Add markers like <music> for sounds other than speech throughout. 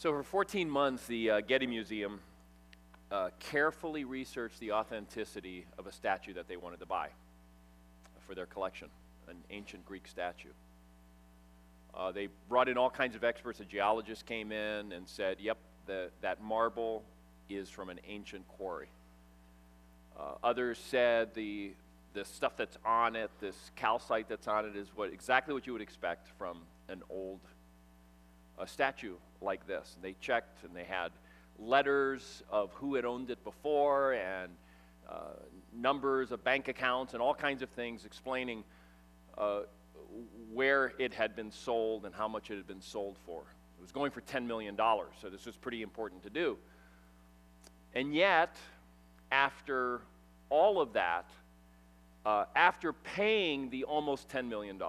So, for 14 months, the uh, Getty Museum uh, carefully researched the authenticity of a statue that they wanted to buy for their collection, an ancient Greek statue. Uh, they brought in all kinds of experts. A geologist came in and said, Yep, the, that marble is from an ancient quarry. Uh, others said the, the stuff that's on it, this calcite that's on it, is what, exactly what you would expect from an old a statue like this. And they checked and they had letters of who had owned it before and uh, numbers of bank accounts and all kinds of things explaining uh, where it had been sold and how much it had been sold for. It was going for $10 million, so this was pretty important to do. And yet, after all of that, uh, after paying the almost $10 million,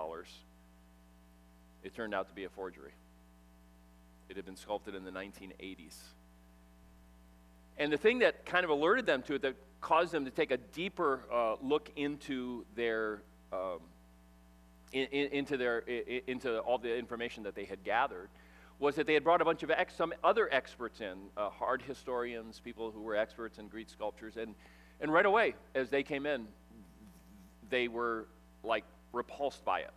it turned out to be a forgery. It had been sculpted in the 1980s. And the thing that kind of alerted them to it, that caused them to take a deeper uh, look into their, um, in, in, into their, in, into all the information that they had gathered, was that they had brought a bunch of ex, some other experts in, uh, art historians, people who were experts in Greek sculptures, and, and right away, as they came in, they were like repulsed by it.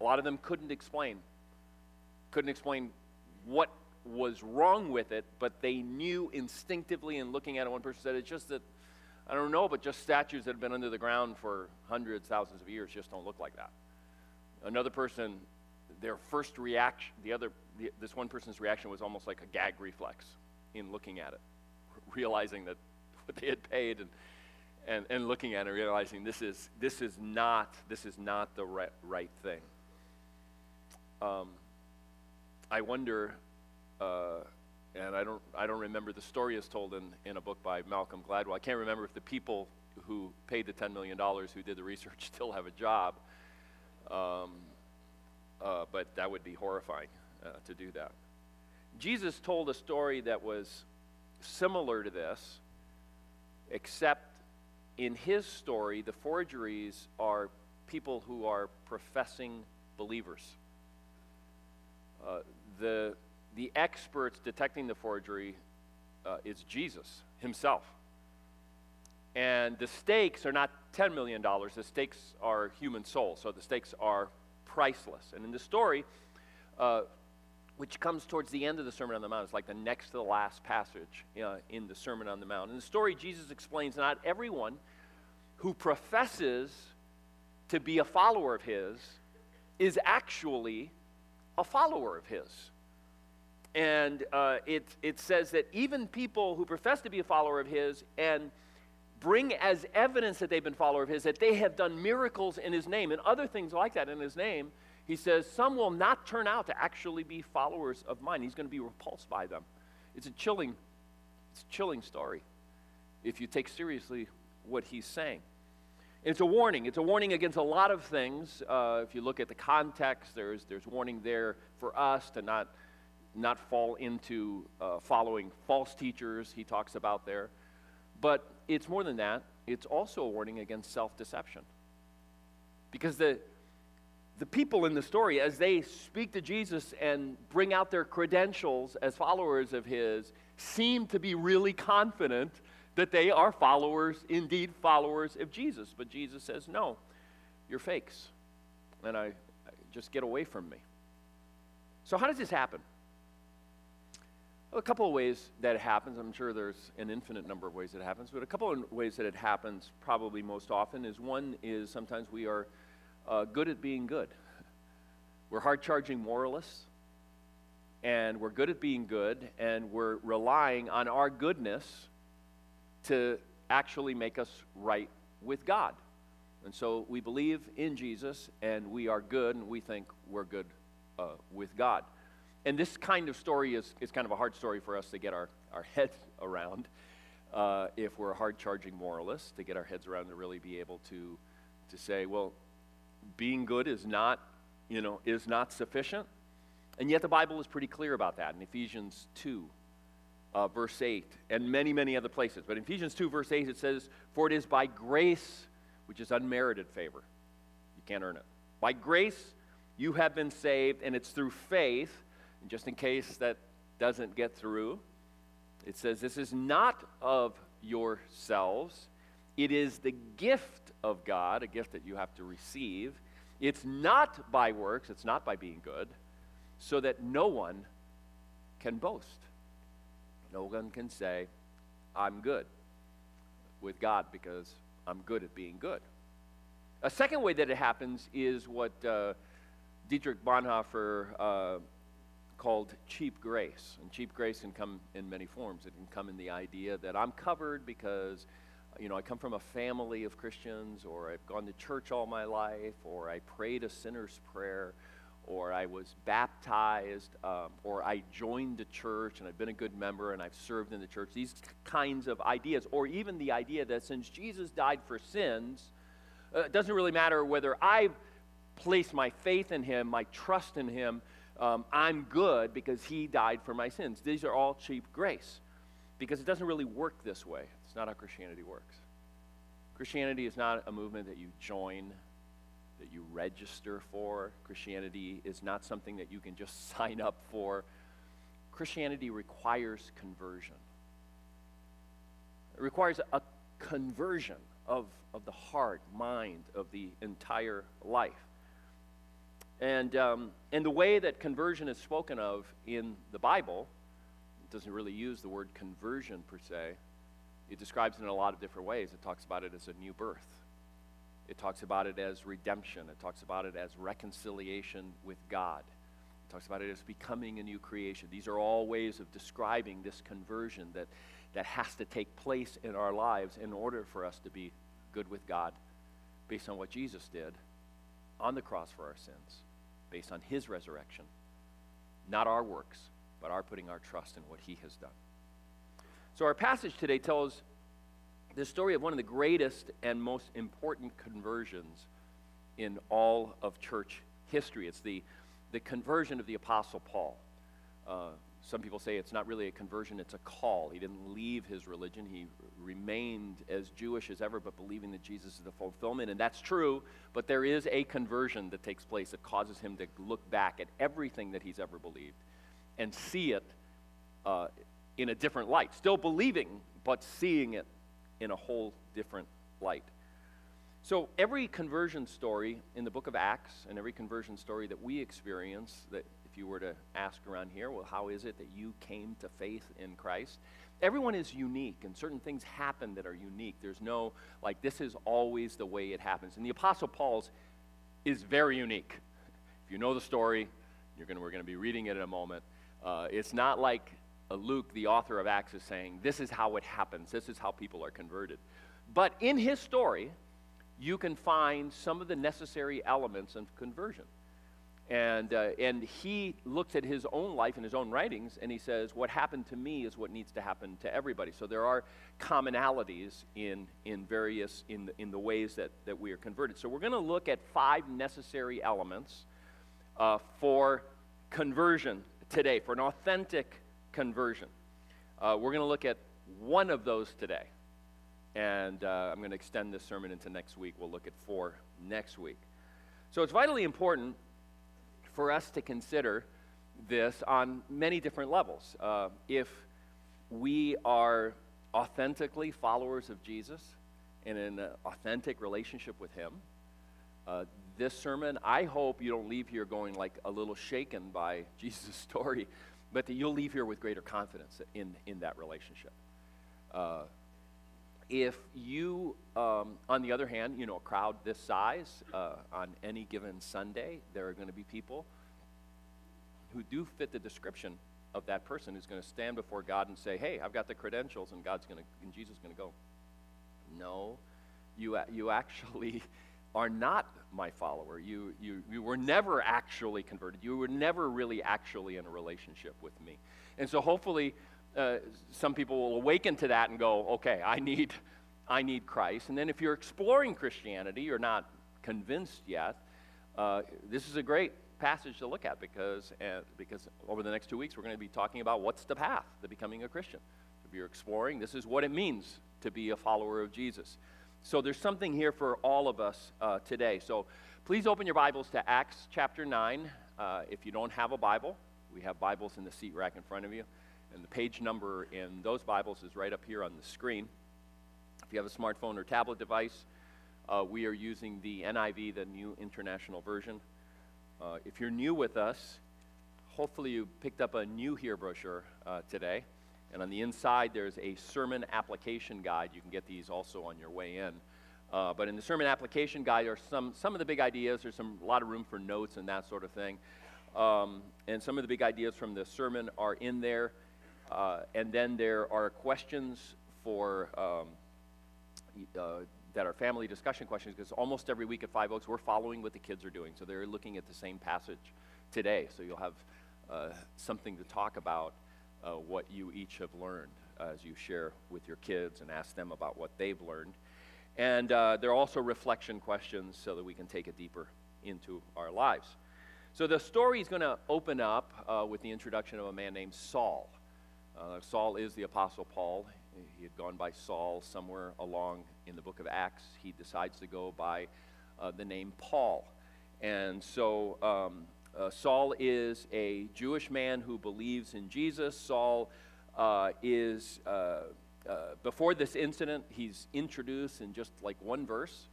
A lot of them couldn't explain, couldn't explain what was wrong with it, but they knew instinctively in looking at it. One person said, It's just that, I don't know, but just statues that have been under the ground for hundreds, thousands of years just don't look like that. Another person, their first reaction, the other, the, this one person's reaction was almost like a gag reflex in looking at it, <laughs> realizing that <laughs> what they had paid and, and, and looking at it, realizing this is, this is not, this is not the right, right thing. Um, I wonder, uh, and I don't, I don't remember the story is told in, in a book by Malcolm Gladwell. I can't remember if the people who paid the $10 million who did the research <laughs> still have a job. Um, uh, but that would be horrifying uh, to do that. Jesus told a story that was similar to this, except in his story, the forgeries are people who are professing believers. Uh, the, the experts detecting the forgery uh, is Jesus himself. And the stakes are not $10 million, the stakes are human souls. So the stakes are priceless. And in the story, uh, which comes towards the end of the Sermon on the Mount, it's like the next to the last passage uh, in the Sermon on the Mount. In the story, Jesus explains not everyone who professes to be a follower of his is actually a follower of his. And uh, it, it says that even people who profess to be a follower of his and bring as evidence that they've been follower of his that they have done miracles in his name and other things like that in his name he says some will not turn out to actually be followers of mine. He's going to be repulsed by them. It's a chilling it's a chilling story if you take seriously what he's saying it's a warning. It's a warning against a lot of things. Uh, if you look at the context, there's, there's warning there for us to not, not fall into uh, following false teachers, he talks about there. But it's more than that, it's also a warning against self deception. Because the, the people in the story, as they speak to Jesus and bring out their credentials as followers of his, seem to be really confident that they are followers, indeed followers of Jesus. But Jesus says, no, you're fakes. And I, I just get away from me. So, how does this happen? Well, a couple of ways that it happens. I'm sure there's an infinite number of ways it happens, but a couple of ways that it happens probably most often is one is sometimes we are uh, good at being good. We're hard charging moralists, and we're good at being good, and we're relying on our goodness to actually make us right with God. And so we believe in Jesus and we are good and we think we're good uh, with God. And this kind of story is, is kind of a hard story for us to get our, our <laughs> heads around uh, if we're hard charging moralists, to get our heads around to really be able to, to say, well, being good is not, you know, is not sufficient. And yet the Bible is pretty clear about that in Ephesians 2 uh, verse 8, and many, many other places. But in Ephesians 2, verse 8, it says, For it is by grace, which is unmerited favor. You can't earn it. By grace, you have been saved, and it's through faith. And just in case that doesn't get through. It says, This is not of yourselves, it is the gift of God, a gift that you have to receive. It's not by works, it's not by being good, so that no one can boast. No one can say, I'm good with God because I'm good at being good. A second way that it happens is what uh, Dietrich Bonhoeffer uh, called cheap grace. And cheap grace can come in many forms. It can come in the idea that I'm covered because, you know, I come from a family of Christians, or I've gone to church all my life, or I prayed a sinner's prayer, or I was baptized, um, or I joined a church and I've been a good member and I've served in the church. These kinds of ideas, or even the idea that since Jesus died for sins, uh, it doesn't really matter whether I've placed my faith in him, my trust in him, um, I'm good because he died for my sins. These are all cheap grace because it doesn't really work this way. It's not how Christianity works. Christianity is not a movement that you join, that you register for. Christianity is not something that you can just <laughs> sign up for. Christianity requires conversion. It requires a conversion of, of the heart, mind, of the entire life. And, um, and the way that conversion is spoken of in the Bible, it doesn't really use the word conversion per se. It describes it in a lot of different ways. It talks about it as a new birth. It talks about it as redemption. It talks about it as reconciliation with God. It talks about it as becoming a new creation. These are all ways of describing this conversion that, that has to take place in our lives in order for us to be good with God based on what Jesus did on the cross for our sins based on his resurrection. Not our works, but our putting our trust in what he has done. So, our passage today tells the story of one of the greatest and most important conversions in all of church history. It's the, the conversion of the Apostle Paul. Uh, some people say it's not really a conversion, it's a call. He didn't leave his religion. He remained as Jewish as ever, but believing that Jesus is the fulfillment. And that's true, but there is a conversion that takes place that causes him to look back at everything that he's ever believed and see it uh, in a different light. Still believing, but seeing it in a whole different light. So, every conversion story in the book of Acts and every conversion story that we experience that if you were to ask around here, well, how is it that you came to faith in Christ? Everyone is unique, and certain things happen that are unique. There's no, like, this is always the way it happens. And the Apostle Paul's is very unique. If you know the story, you're gonna, we're going to be reading it in a moment. Uh, it's not like Luke, the author of Acts, is saying, this is how it happens, this is how people are converted. But in his story, you can find some of the necessary elements of conversion. And, uh, and he looks at his own life and his own writings and he says, What happened to me is what needs to happen to everybody. So there are commonalities in, in various, in the, in the ways that, that we are converted. So we're going to look at five necessary elements uh, for conversion today, for an authentic conversion. Uh, we're going to look at one of those today. And uh, I'm going to extend this sermon into next week. We'll look at four next week. So it's vitally important for us to consider this on many different levels. Uh, if we are authentically followers of Jesus and in an authentic relationship with Him, uh, this sermon, I hope you don't leave here going like a little shaken by <laughs> Jesus' story, but that you'll leave here with greater confidence in, in that relationship. Uh, if you, um, on the other hand, you know, a crowd this size, uh, on any given Sunday, there are going to be people who do fit the description of that person who's going to stand before God and say, "Hey, I've got the credentials," and God's going to, and Jesus is going to go, "No, you you actually are not my follower. You you you were never actually converted. You were never really actually in a relationship with me." And so, hopefully, uh, some people will awaken to that and go, okay, I need, I need Christ. And then if you're exploring Christianity, you're not convinced yet, uh, this is a great passage to look at because, uh, because over the next two weeks we're going to be talking about what's the path to becoming a Christian. If you're exploring, this is what it means to be a follower of Jesus. So there's something here for all of us uh, today. So please open your Bibles to Acts chapter 9. Uh, if you don't have a Bible, We have Bibles in the seat rack in front of you, and the page number in those Bibles is right up here on the screen. If you have a smartphone or tablet device, uh, we are using the NIV, the New International Version. Uh, if you're new with us, hopefully you picked up a new here brochure uh, today. And on the inside, there's a sermon application guide. You can get these also on your way in. Uh, but in the sermon application guide are some, some of the big ideas. There's some, a lot of room for notes and that sort of thing. Um, and some of the big ideas from the sermon are in there. Uh, and then there are questions for um, uh, that are family discussion questions because almost every week at Five Oaks we're following what the kids are doing. So they're looking at the same passage today. So you'll have uh, something to talk about uh, what you each have learned as you share with your kids and ask them about what they've learned. And uh, there are also reflection questions so that we can take it deeper into our lives. So the story is going to open up uh, with the introduction of a man named Saul. Uh, Saul is the Apostle Paul. He had gone by Saul somewhere along in the book of Acts. He decides to go by uh, the name Paul. And so um, uh, Saul is a Jewish man who believes in Jesus. Saul uh, is, uh, uh, before this incident, he's introduced in just like one verse,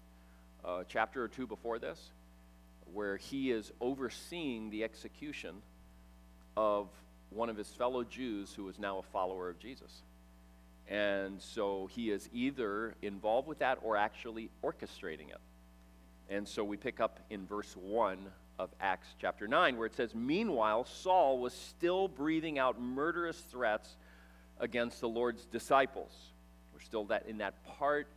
uh, chapter or two before this, where he is overseeing the execution of one of his fellow Jews who is now a follower of Jesus. And so he is either involved with that or actually orchestrating it. And so we pick up in verse 1 of Acts chapter 9, where it says, Meanwhile, Saul was still breathing out murderous threats against the Lord's disciples. We're still that, in that part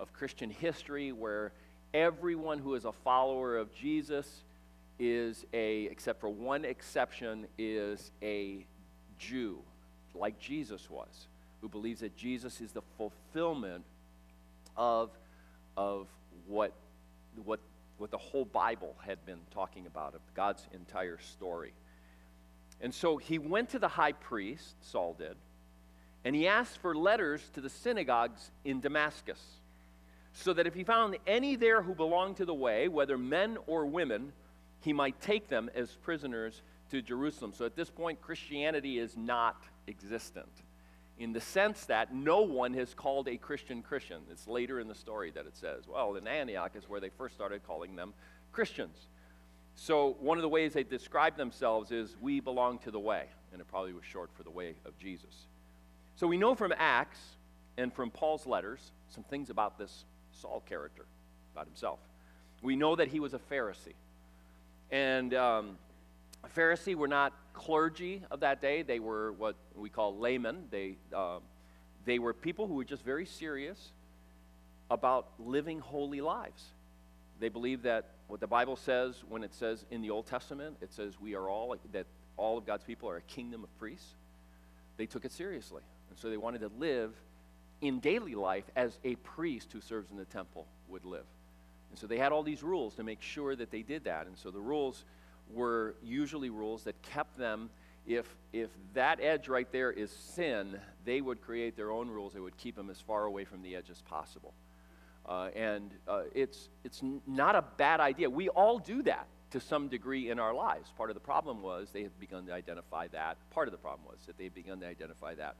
of Christian history where everyone who is a follower of Jesus is a, except for one exception, is a Jew, like Jesus was, who believes that Jesus is the fulfillment of, of what, what what the whole Bible had been talking about, of God's entire story. And so he went to the high priest, Saul did, and he asked for letters to the synagogues in Damascus, so that if he found any there who belonged to the way, whether men or women, he might take them as prisoners to Jerusalem. So at this point, Christianity is not existent in the sense that no one has called a Christian Christian. It's later in the story that it says, well, in Antioch is where they first started calling them Christians. So one of the ways they describe themselves is, we belong to the way. And it probably was short for the way of Jesus. So we know from Acts and from Paul's letters some things about this Saul character, about himself. We know that he was a Pharisee. And um, Pharisee were not clergy of that day. They were what we call laymen. They, uh, they were people who were just very serious about living holy lives. They believed that what the Bible says when it says in the Old Testament, it says we are all, that all of God's people are a kingdom of priests. They took it seriously. And so they wanted to live in daily life as a priest who serves in the temple would live. And so they had all these rules to make sure that they did that. And so the rules were usually rules that kept them if if that edge right there is sin they would create their own rules they would keep them as far away from the edge as possible. Uh, and uh, it's it's not a bad idea. We all do that to some degree in our lives. Part of the problem was they had begun to identify that part of the problem was that they had begun to identify that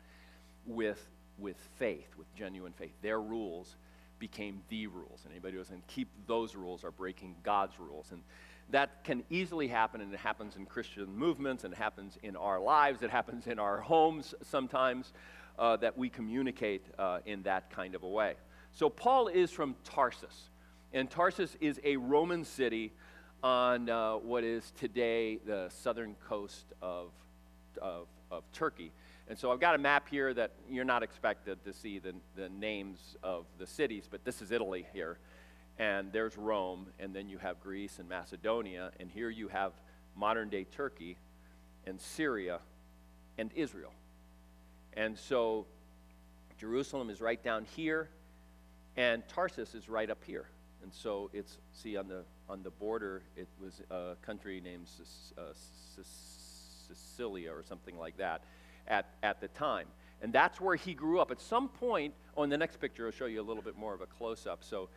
with with faith with genuine faith. Their rules became the rules and anybody who doesn't keep those rules are breaking god's rules. And that can easily happen, and it happens in Christian movements, and it happens in our lives, it happens in our homes sometimes, uh, that we communicate uh, in that kind of a way. So, Paul is from Tarsus, and Tarsus is a Roman city on uh, what is today the southern coast of, of, of Turkey. And so I've got a map here that you're not expected to see the, the names of the cities, but this is Italy here and there's Rome, and then you have Greece and Macedonia, and here you have modern day Turkey and Syria and Israel. And so Jerusalem is right down here, and Tarsus is right up here. And so it's, see, on the, on the border, it was a country named uh, Sicilia or something like that at, at the time. And that's where he grew up. At some point, oh, the next picture, I'll show you a little bit more of a close up. So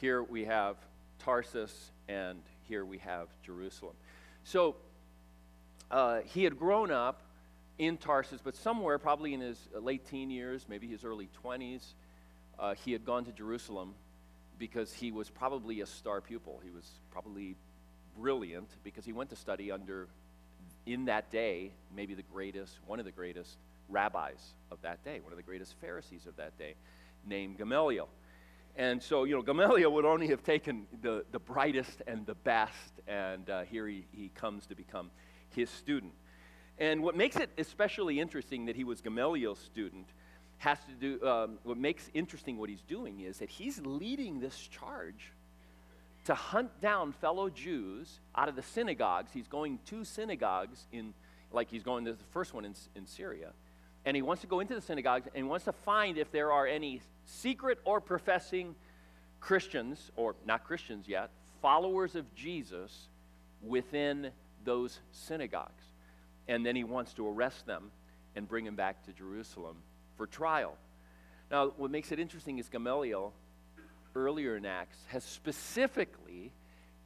here we have Tarsus, and here we have Jerusalem. So, uh, he had grown up in Tarsus, but somewhere, probably in his late teen years, maybe his early 20s, uh, he had gone to Jerusalem because he was probably a star pupil. He was probably brilliant because he went to study under, in that day, maybe the greatest, one of the greatest rabbis of that day, one of the greatest Pharisees of that day, named Gamaliel. And so, you know, Gamaliel would only have taken the, the brightest and the best, and uh, here he, he comes to become his student. And what makes it especially interesting that he was Gamaliel's student has to do, um, what makes interesting what he's doing is that he's leading this charge to hunt down fellow Jews out of the synagogues. He's going to synagogues in, like he's going to the first one in, in Syria. And he wants to go into the synagogues and he wants to find if there are any secret or professing Christians, or not Christians yet, followers of Jesus within those synagogues. And then he wants to arrest them and bring them back to Jerusalem for trial. Now, what makes it interesting is Gamaliel, earlier in Acts, has specifically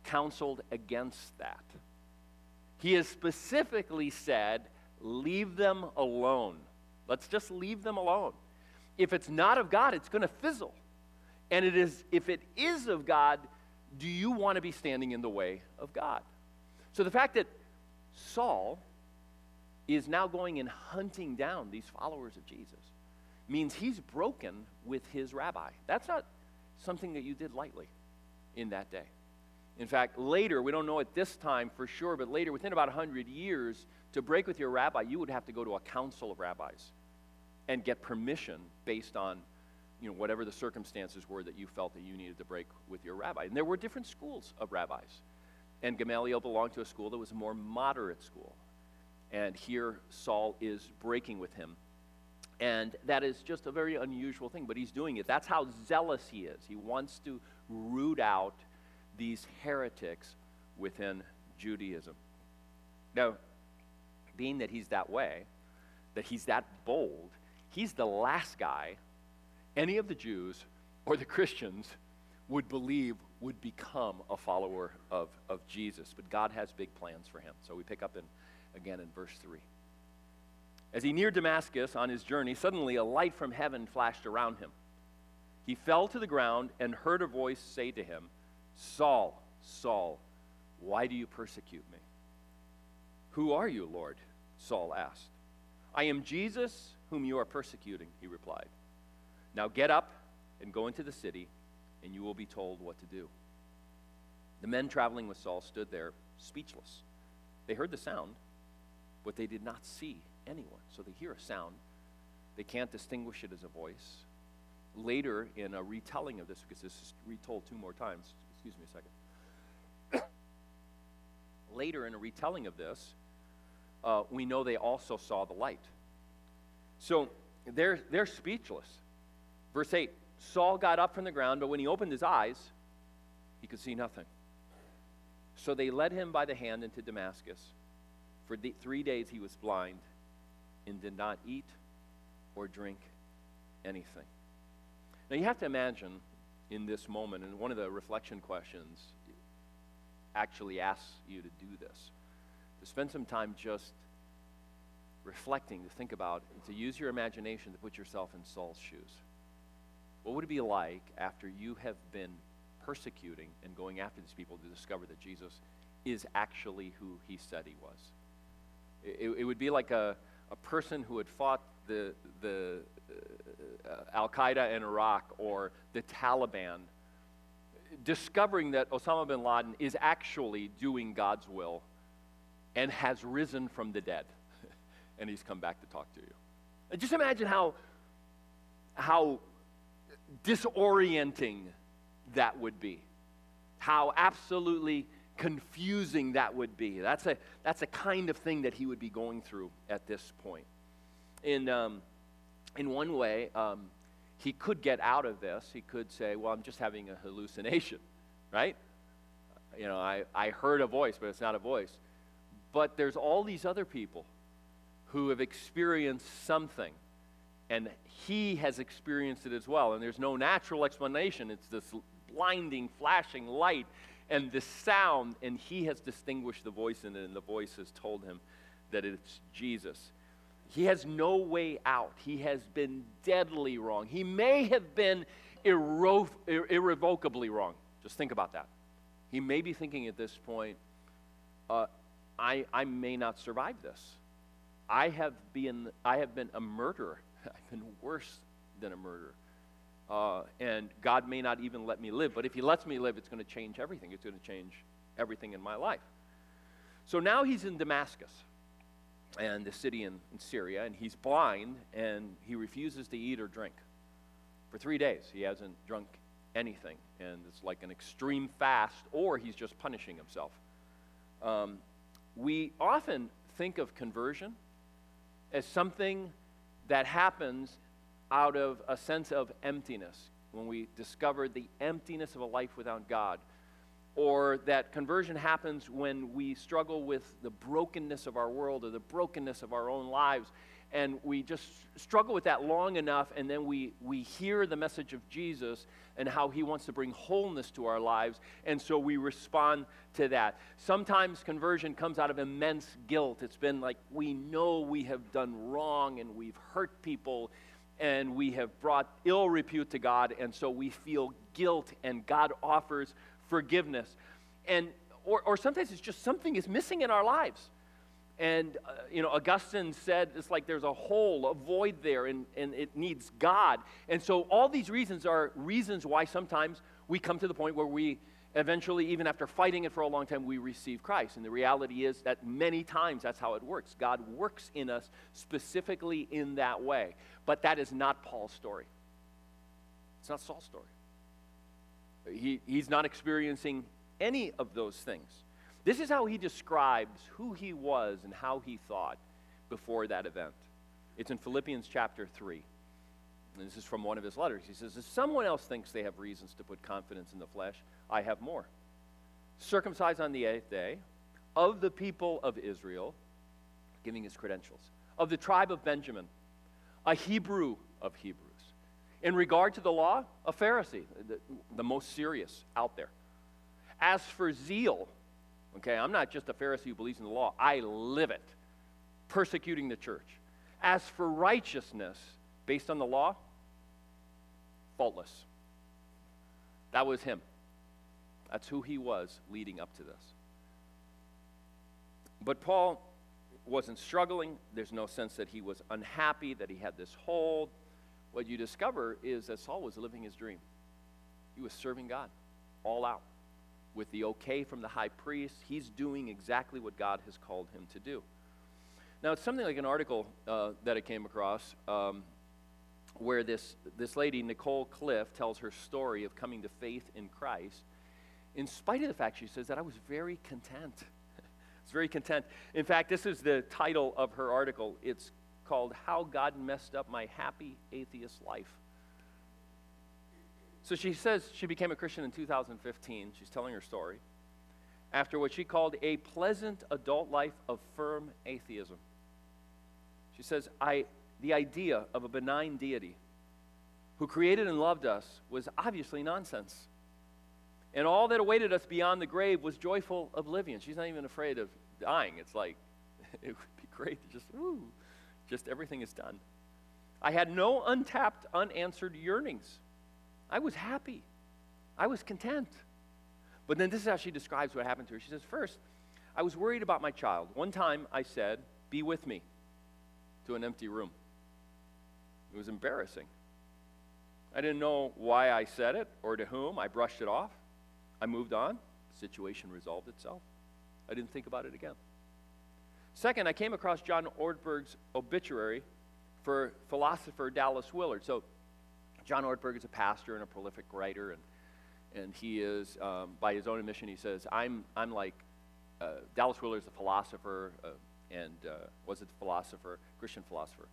counseled against that. He has specifically said, leave them alone. Let's just leave them alone. If it's not of God, it's going to fizzle. And it is, if it is of God, do you want to be standing in the way of God? So the fact that Saul is now going and hunting down these followers of Jesus means he's broken with his rabbi. That's not something that you did lightly in that day. In fact, later, we don't know at this time for sure, but later, within about 100 years, to break with your rabbi, you would have to go to a council of rabbis and get permission based on you know, whatever the circumstances were that you felt that you needed to break with your rabbi. And there were different schools of rabbis. And Gamaliel belonged to a school that was a more moderate school. And here Saul is breaking with him. And that is just a very unusual thing, but he's doing it. That's how zealous he is. He wants to root out these heretics within Judaism. Now, being that he's that way, that he's that bold, he's the last guy any of the Jews or the Christians would believe would become a follower of, of Jesus. But God has big plans for him. So we pick up in, again in verse 3. As he neared Damascus on his journey, suddenly a light from heaven flashed around him. He fell to the ground and heard a voice say to him, Saul, Saul, why do you persecute me? Who are you, Lord? Saul asked. I am Jesus whom you are persecuting, he replied. Now get up and go into the city, and you will be told what to do. The men traveling with Saul stood there speechless. They heard the sound, but they did not see anyone. So they hear a sound, they can't distinguish it as a voice. Later, in a retelling of this, because this is retold two more times, excuse me a second. <coughs> Later, in a retelling of this, uh, we know they also saw the light. So they're, they're speechless. Verse 8 Saul got up from the ground, but when he opened his eyes, he could see nothing. So they led him by the hand into Damascus. For the, three days he was blind and did not eat or drink anything. Now you have to imagine in this moment, and one of the reflection questions actually asks you to do this, to spend some time just reflecting, to think about, to use your imagination to put yourself in Saul's shoes. What would it be like after you have been persecuting and going after these people to discover that Jesus is actually who he said he was? It, it would be like a, a person who had fought the, the uh, Al Qaeda in Iraq or the Taliban, discovering that Osama bin Laden is actually doing God's will and has risen from the dead, and he's come back to talk to you. And just imagine how, how disorienting that would be. How absolutely confusing that would be. That's a, that's a kind of thing that he would be going through at this point. In, um, in one way, um, he could get out of this. He could say, Well, I'm just having a hallucination, right? You know, I, I heard a voice, but it's not a voice. But there's all these other people who have experienced something and he has experienced it as well. And there's no natural explanation. It's this blinding, flashing light and this sound, and he has distinguished the voice in it, and the voice has told him that it's Jesus. He has no way out. He has been deadly wrong. He may have been irre- irrevocably wrong. Just think about that. He may be thinking at this point, uh, I, I may not survive this. I have been, I have been a murderer. <laughs> I've been worse than a murderer. Uh, and God may not even let me live, but if He lets me live, it's going to change everything. It's going to change everything in my life. So now he's in Damascus, and the city in, in Syria, and he's blind, and he refuses to eat or drink. For three days, he hasn't drunk anything, and it's like an extreme fast, or he's just punishing himself. Um, we often think of conversion as something that happens out of a sense of emptiness when we discover the emptiness of a life without God. Or that conversion happens when we struggle with the brokenness of our world or the brokenness of our own lives. And we just struggle with that long enough, and then we, we hear the message of Jesus and how he wants to bring wholeness to our lives, and so we respond to that. Sometimes conversion comes out of immense guilt. It's been like we know we have done wrong and we've hurt people and we have brought ill repute to God, and so we feel guilt, and God offers forgiveness. And, or, or sometimes it's just something is missing in our lives. And, uh, you know, Augustine said it's like there's a hole, a void there, and, and it needs God. And so all these reasons are reasons why sometimes we come to the point where we eventually, even after fighting it for a long time, we receive Christ. And the reality is that many times that's how it works. God works in us specifically in that way. But that is not Paul's story. It's not Saul's story. He, he's not experiencing any of those things. This is how he describes who he was and how he thought before that event. It's in Philippians chapter 3. And this is from one of his letters. He says, If someone else thinks they have reasons to put confidence in the flesh, I have more. Circumcised on the eighth day, of the people of Israel, giving his credentials, of the tribe of Benjamin, a Hebrew of Hebrews. In regard to the law, a Pharisee, the, the most serious out there. As for zeal, okay, I'm not just a Pharisee who believes in the law, I live it, persecuting the church. As for righteousness, based on the law, faultless. That was him. That's who he was leading up to this. But Paul wasn't struggling. There's no sense that he was unhappy, that he had this hold. What you discover is that Saul was living his dream. He was serving God all out. With the okay from the high priest, he's doing exactly what God has called him to do. Now, it's something like an article uh, that I came across um, where this, this lady, Nicole Cliffe, tells her story of coming to faith in Christ, in spite of the fact she says that I was very content. <laughs> I was very content. In fact, this is the title of her article. It's called How God Messed Up My Happy Atheist Life. So she says she became a Christian in 2015. She's telling her story. After what she called a pleasant adult life of firm atheism. She says, I, the idea of a benign deity who created and loved us was obviously nonsense. And all that awaited us beyond the grave was joyful oblivion. She's not even afraid of dying. It's like, <laughs> it would be great to just, woo, just everything is done. I had no untapped, unanswered yearnings. I was happy. I was content. But then this is how she describes what happened to her. She says, First, I was worried about my child. One time I said, Be with me to an empty room. It was embarrassing. I didn't know why I said it or to whom. I brushed it off. I moved on. The situation resolved itself. I didn't think about it again. Second, I came across John Ortberg's obituary for philosopher Dallas Willard. So, John Ortberg is a pastor and a prolific writer, and, and he is, um, by his own admission, he says, I'm, I'm like uh, Dallas is a philosopher, uh, and uh, was a philosopher, Christian philosopher.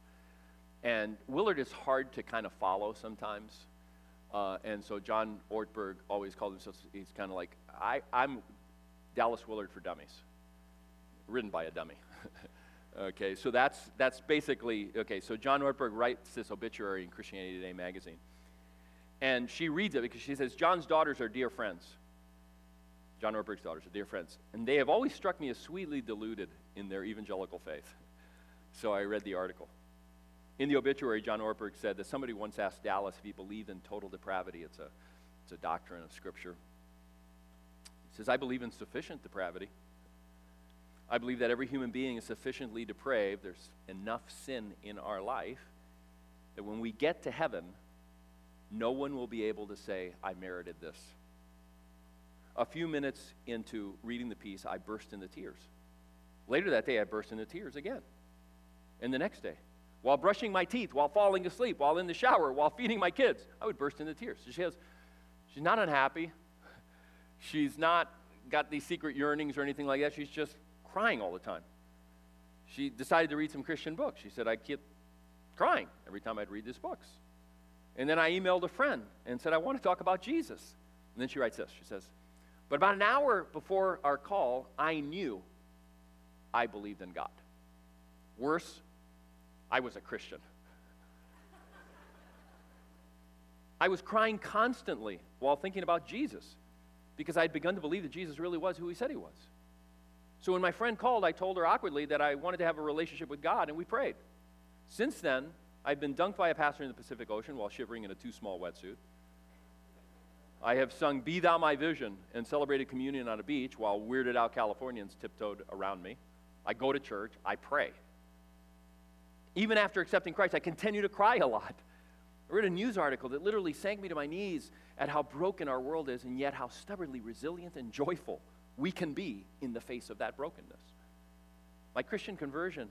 And Willard is hard to kind of follow sometimes. Uh, and so John Ortberg always called himself, he's kind of like, I, I'm Dallas Willard for Dummies, written by a dummy. <laughs> okay, so that's, that's basically, okay, so John Ortberg writes this obituary in Christianity Today magazine. And she reads it because she says, John's daughters are dear friends. John Ortberg's daughters are dear friends. And they have always struck me as sweetly deluded in their evangelical faith. So I read the article. In the obituary, John Ortberg said that somebody once asked Dallas if he believed in total depravity. It's a, it's a doctrine of Scripture. He says, I believe in sufficient depravity. I believe that every human being is sufficiently depraved. There's enough sin in our life that when we get to heaven, no one will be able to say, I merited this. A few minutes into reading the piece, I burst into tears. Later that day, I burst into tears again. And the next day, while brushing my teeth, while falling asleep, while in the shower, while feeding my kids, I would burst into tears. She has, she's not unhappy. She's not got these secret yearnings or anything like that. She's just crying all the time. She decided to read some Christian books. She said, I keep crying every time I'd read these books. And then I emailed a friend and said, I want to talk about Jesus. And then she writes this She says, But about an hour before our call, I knew I believed in God. Worse, I was a Christian. <laughs> I was crying constantly while thinking about Jesus because I had begun to believe that Jesus really was who he said he was. So when my friend called, I told her awkwardly that I wanted to have a relationship with God, and we prayed. Since then, I've been dunked by a pastor in the Pacific Ocean while shivering in a too small wetsuit. I have sung Be Thou My Vision and celebrated communion on a beach while weirded out Californians tiptoed around me. I go to church, I pray. Even after accepting Christ, I continue to cry a lot. I read a news article that literally sank me to my knees at how broken our world is and yet how stubbornly resilient and joyful we can be in the face of that brokenness. My Christian conversion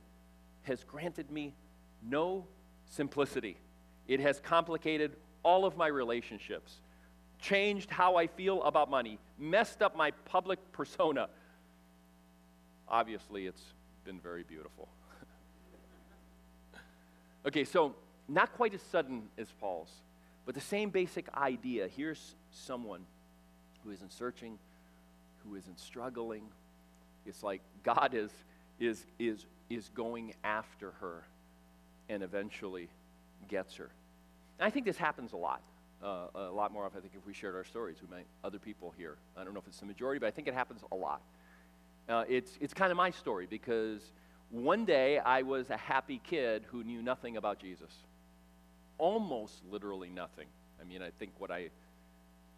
has granted me no simplicity. It has complicated all of my relationships, changed how I feel about money, messed up my public persona. Obviously, it's been very beautiful. <laughs> okay, so not quite as sudden as Paul's, but the same basic idea. Here's someone who isn't searching, who isn't struggling. It's like God is, is, is, is going after her and eventually gets her. And I think this happens a lot. Uh, a lot more often, I think, if we shared our stories, we might other people hear. I don't know if it's the majority, but I think it happens a lot. Uh, it's, it's kind of my story because one day I was a happy kid who knew nothing about Jesus. Almost literally nothing. I mean, I think what I,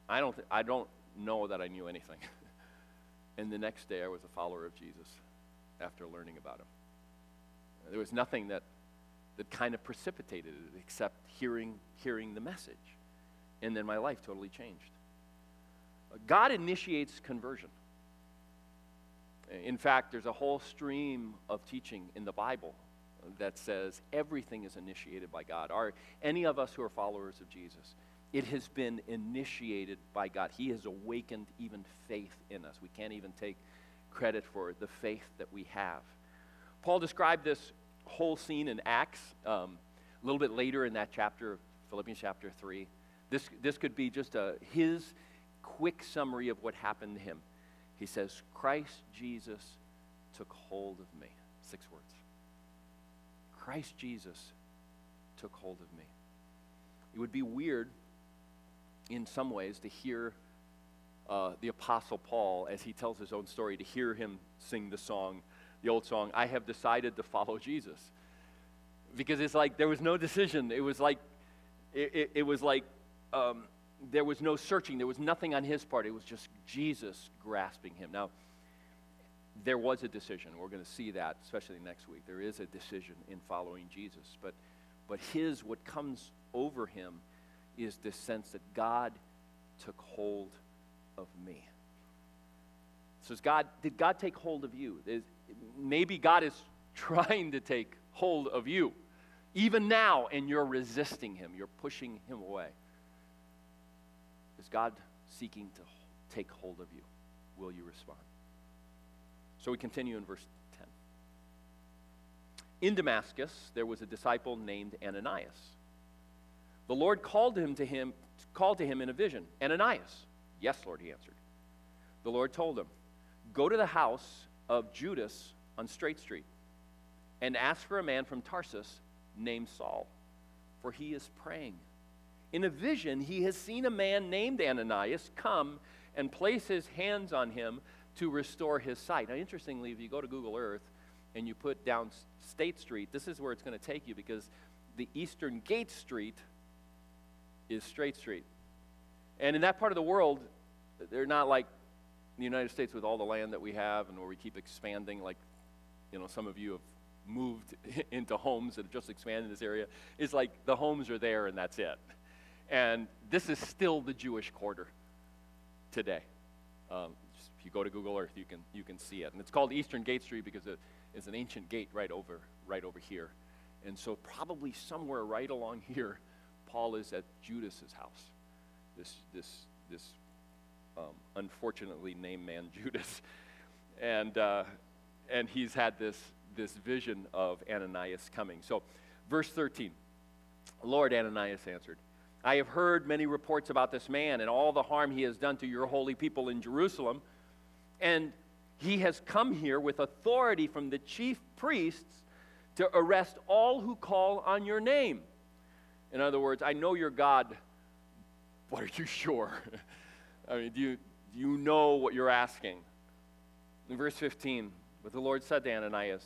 I don't, I don't know that I knew anything. <laughs> and the next day I was a follower of Jesus after learning about him. There was nothing that that kind of precipitated it, except hearing, hearing the message. And then my life totally changed. God initiates conversion. In fact, there's a whole stream of teaching in the Bible that says everything is initiated by God. Are any of us who are followers of Jesus, it has been initiated by God. He has awakened even faith in us. We can't even take credit for the faith that we have. Paul described this whole scene in Acts, um, a little bit later in that chapter, Philippians chapter 3. This, this could be just a, his quick summary of what happened to him. He says, Christ Jesus took hold of me. Six words. Christ Jesus took hold of me. It would be weird in some ways to hear uh, the Apostle Paul, as he tells his own story, to hear him sing the song the old song, I have decided to follow Jesus. Because it's like there was no decision. It was like, it, it, it was like um, there was no searching. There was nothing on his part. It was just Jesus grasping him. Now, there was a decision. We're going to see that, especially next week. There is a decision in following Jesus. But, but his, what comes over him is this sense that God took hold of me. So, God, did God take hold of you? Is, maybe God is trying to take hold of you, even now, and you're resisting Him, you're pushing Him away. Is God seeking to take hold of you? Will you respond? So we continue in verse 10. In Damascus, there was a disciple named Ananias. The Lord called him to him, called to him in a vision. Ananias. Yes, Lord, he answered. The Lord told him, Go to the house of Judas on Straight Street and ask for a man from Tarsus named Saul, for he is praying. In a vision, he has seen a man named Ananias come and place his hands on him to restore his sight. Now, interestingly, if you go to Google Earth, and you put down State Street, this is where it's going to take you because the Eastern Gate Street is Straight Street. And in that part of the world, they're not like the United States with all the land that we have and where we keep expanding, like, you know, some of you have moved <laughs> into homes that have just expanded this area. It's like the homes are there and that's it. And this is still the Jewish quarter today. Um, if you go to Google Earth, you can, you can see it. And it's called Eastern Gate Street because it is an ancient gate right over, right over here. And so, probably somewhere right along <laughs> here, Paul is at Judas's house. This, this, this um, unfortunately named man, <laughs> Judas. And, uh, and he's had this, this vision of Ananias coming. So, verse 13 Lord, Ananias answered, I have heard many reports about this man and all the harm he has done to your holy people in Jerusalem. And he has come here with authority from the chief priests to arrest all who call on your name. In other words, I know you're God, but are you sure? <laughs> I mean, do you, do you know what you're asking? In verse 15, but the Lord said to Ananias,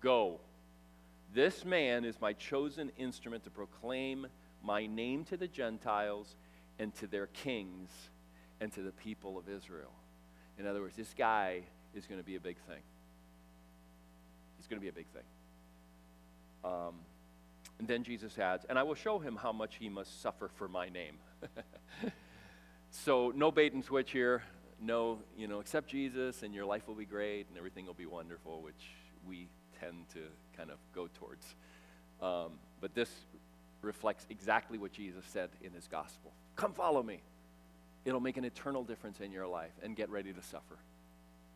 Go. This man is my chosen instrument to proclaim my name to the Gentiles and to their kings and to the people of Israel. In other words, this guy is going to be a big thing. He's going to be a big thing. Um, and then Jesus adds, and I will show him how much he must suffer for my name. <laughs> so no bait and switch here. No, you know, accept Jesus and your life will be great and everything will be wonderful, which we tend to kind of go towards. Um, but this reflects exactly what Jesus said in his gospel. Come follow me. It'll make an eternal difference in your life and get ready to suffer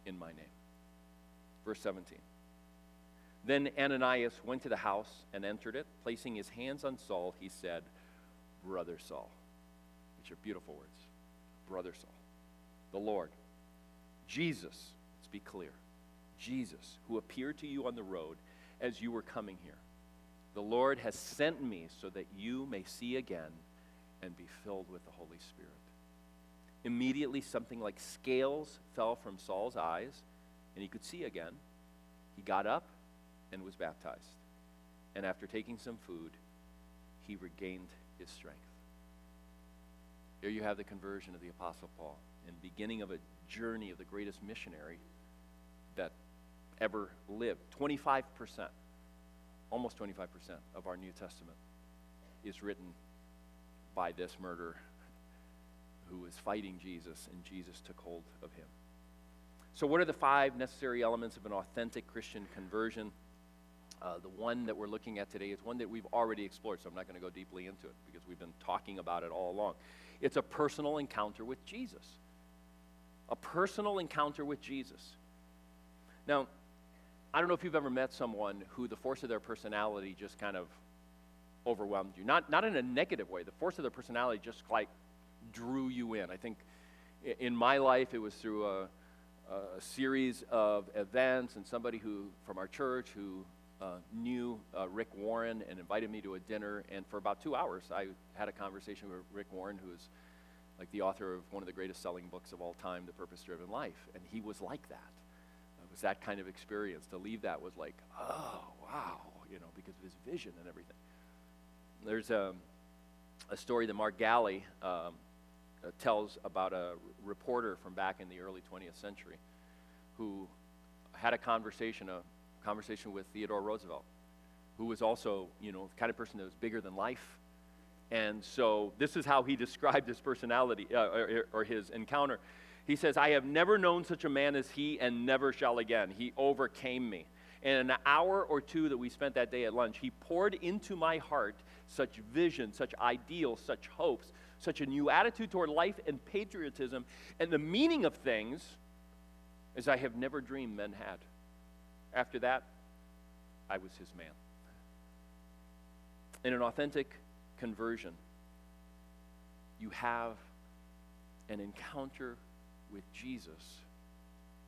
in my name. Verse 17. Then Ananias went to the house and entered it. Placing his hands on Saul, he said, Brother Saul, which are beautiful words. Brother Saul, the Lord, Jesus, let's be clear, Jesus, who appeared to you on the road as you were coming here. The Lord has sent me so that you may see again and be filled with the Holy Spirit. Immediately, something like scales fell from Saul's eyes, and he could see again. He got up and was baptized. And after taking some food, he regained his strength. Here you have the conversion of the Apostle Paul and beginning of a journey of the greatest missionary that ever lived. 25%, almost 25% of our New Testament is written by this murderer who was fighting Jesus, and Jesus took hold of him. So, what are the five necessary elements of an authentic Christian conversion? Uh, the one that we're looking at today is one that we've already explored, so I'm not going to go deeply into it because we've been talking about it all along. It's a personal encounter with Jesus. A personal encounter with Jesus. Now, I don't know if you've ever met someone who the force of their personality just kind of overwhelmed you. Not, not in a negative way. The force of their personality just like drew you in. I think in my life it was through a, a series of events and somebody who from our church who uh, knew uh, Rick Warren and invited me to a dinner. And for about two hours, I had a conversation with Rick Warren, who is like the author of one of the greatest selling books of all time, The Purpose Driven Life. And he was like that. It was that kind of experience. To leave that was like, oh, wow, you know, because of his vision and everything. There's a, um, a story that Mark Galli um, uh, tells about a reporter from back in the early 20th century who had a conversation, a conversation with Theodore Roosevelt, who was also, you know, the kind of person that was bigger than life. And so this is how he <laughs> described his personality uh, or, or his encounter. He says, I have never known such a man as he and never shall again. He overcame me. And in an hour or two that we spent that day at lunch, he poured into my heart such vision, such ideals, such hopes, such a new attitude toward life and patriotism and the meaning of things as I have never dreamed men had. After that, I was his man. In an authentic conversion, you have an encounter with Jesus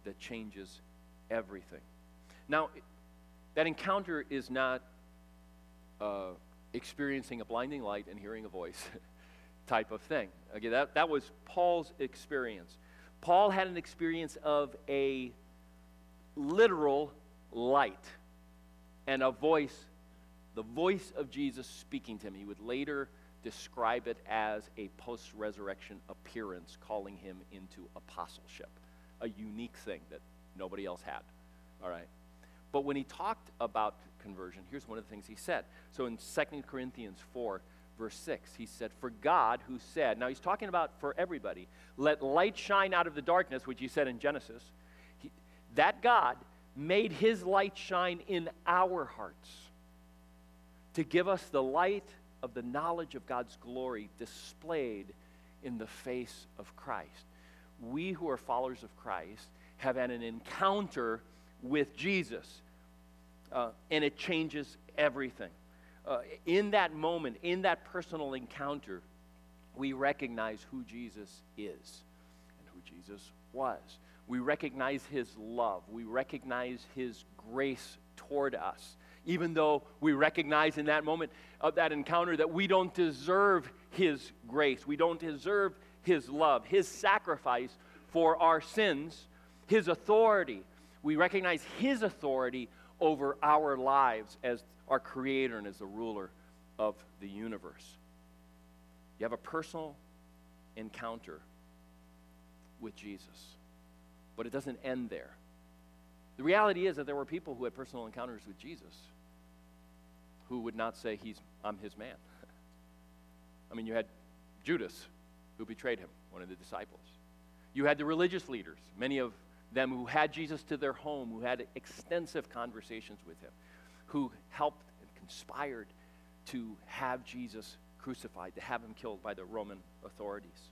that changes everything. Now, that encounter is not uh, experiencing a blinding light and hearing a voice <laughs> type of thing. Okay, that, that was Paul's experience. Paul had an experience of a literal light and a voice, the voice of Jesus speaking to him. He would later describe it as a post resurrection appearance, calling him into apostleship, a unique thing that nobody else had. All right? But when he talked about conversion, here's one of the things he said. So in 2 Corinthians 4, verse 6, he said, For God who said, now he's talking about for everybody, let light shine out of the darkness, which he said in Genesis. He, that God made his light shine in our hearts to give us the light of the knowledge of God's glory displayed in the face of Christ. We who are followers of Christ have had an encounter with Jesus, uh, and it changes everything. Uh, in that moment, in that personal encounter, we recognize who Jesus is and who Jesus was. We recognize his love. We recognize his grace toward us. Even though we recognize in that moment of that encounter that we don't deserve his grace, we don't deserve his love, his sacrifice for our sins, his authority. We recognize his authority over our lives as our creator and as the ruler of the universe. You have a personal encounter with Jesus, but it doesn't end there. The reality is that there were people who had personal encounters with Jesus who would not say, he's, I'm his man. <laughs> I mean, you had Judas, who betrayed him, one of the disciples. You had the religious leaders, many of them who had Jesus to their home, who had extensive conversations with him, who helped and conspired to have Jesus crucified, to have him killed by the Roman authorities.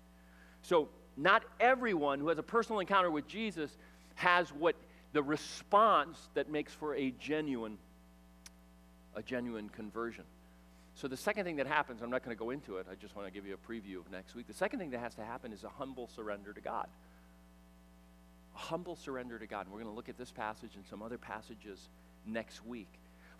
So, not everyone who has a personal encounter with Jesus has what the response that makes for a genuine a genuine conversion. So the second thing that happens, I'm not going to go into it, I just want to give you a preview of next week. The second thing that has to happen is a humble surrender to God. A humble surrender to God. And we're going to look at this passage and some other passages next week.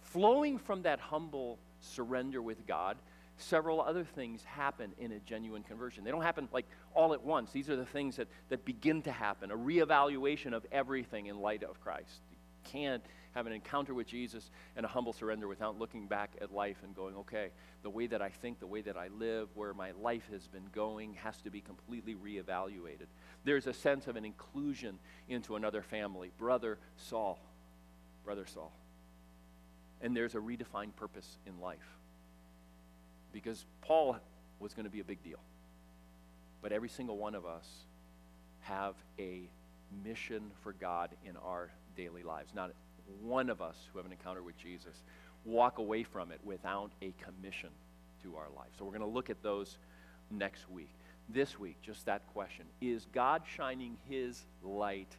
Flowing from that humble surrender with God, several other things happen in a genuine conversion. They don't happen like all at once. These are the things that, that begin to happen a reevaluation of everything in light of Christ. You can't have an encounter with Jesus and a humble surrender without looking back at life and going, okay, the way that I think, the way that I live, where my life has been going has to be completely reevaluated. There's a sense of an inclusion into another family. Brother Saul, Brother Saul. And there's a redefined purpose in life. Because Paul was going to be a big deal. But every single one of us have a mission for God in our daily lives. Not one of us who have an encounter with Jesus walk away from it without a commission to our life. So we're going to look at those next week. This week, just that question Is God shining His light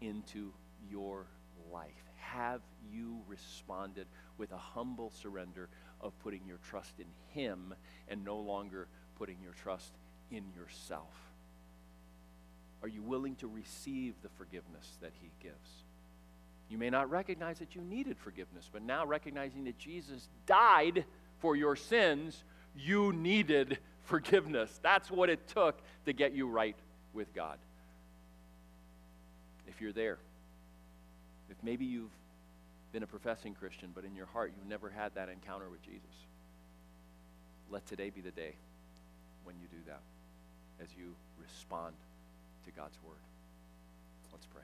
into your life? Have you responded with a humble surrender of putting your trust in Him and no longer putting your trust in yourself? Are you willing to receive the forgiveness that He gives? You may not recognize that you needed forgiveness, but now recognizing that Jesus died for your sins, you needed forgiveness. That's what it took to get you right with God. If you're there, if maybe you've been a professing Christian, but in your heart you've never had that encounter with Jesus, let today be the day when you do that as you respond to God's word. Let's pray.